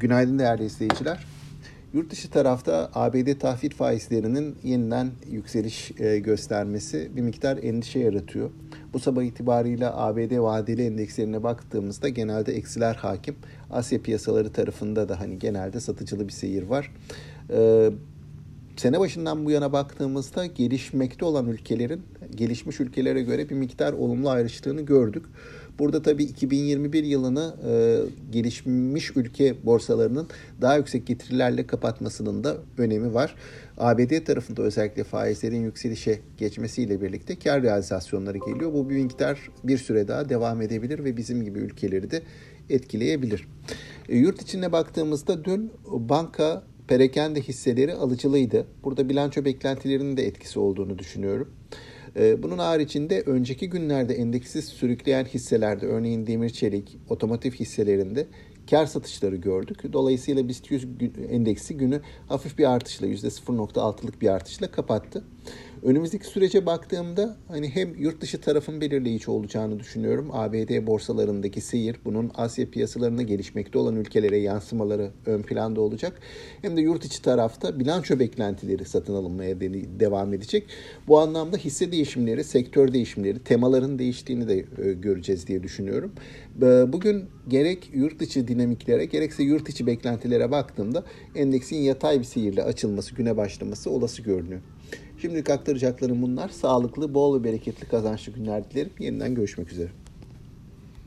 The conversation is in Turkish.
Günaydın değerli izleyiciler. Yurt dışı tarafta ABD tahvil faizlerinin yeniden yükseliş e, göstermesi bir miktar endişe yaratıyor. Bu sabah itibariyle ABD vadeli endekslerine baktığımızda genelde eksiler hakim. Asya piyasaları tarafında da hani genelde satıcılı bir seyir var. Sene başından bu yana baktığımızda gelişmekte olan ülkelerin gelişmiş ülkelere göre bir miktar olumlu ayrıştığını gördük. Burada tabii 2021 yılını e, gelişmiş ülke borsalarının daha yüksek getirilerle kapatmasının da önemi var. ABD tarafında özellikle faizlerin yükselişe geçmesiyle birlikte kar realizasyonları geliyor. Bu bir miktar bir süre daha devam edebilir ve bizim gibi ülkeleri de etkileyebilir. E, yurt içine baktığımızda dün banka perakende hisseleri alıcılıydı. Burada bilanço beklentilerinin de etkisi olduğunu düşünüyorum. Ee, bunun haricinde önceki günlerde endeksiz sürükleyen hisselerde örneğin demir çelik, otomotiv hisselerinde kar satışları gördük. Dolayısıyla BIST 100 endeksi günü hafif bir artışla %0.6'lık bir artışla kapattı. Önümüzdeki sürece baktığımda hani hem yurt dışı tarafın belirleyici olacağını düşünüyorum. ABD borsalarındaki seyir bunun Asya piyasalarında gelişmekte olan ülkelere yansımaları ön planda olacak. Hem de yurt içi tarafta bilanço beklentileri satın alınmaya devam edecek. Bu anlamda hisse değişimleri, sektör değişimleri, temaların değiştiğini de e, göreceğiz diye düşünüyorum. Bugün gerek yurt içi dinamiklere gerekse yurt içi beklentilere baktığımda endeksin yatay bir seyirle açılması, güne başlaması olası görünüyor. Şimdilik aktaracaklarım bunlar. Sağlıklı, bol ve bereketli kazançlı günler dilerim. Yeniden görüşmek üzere.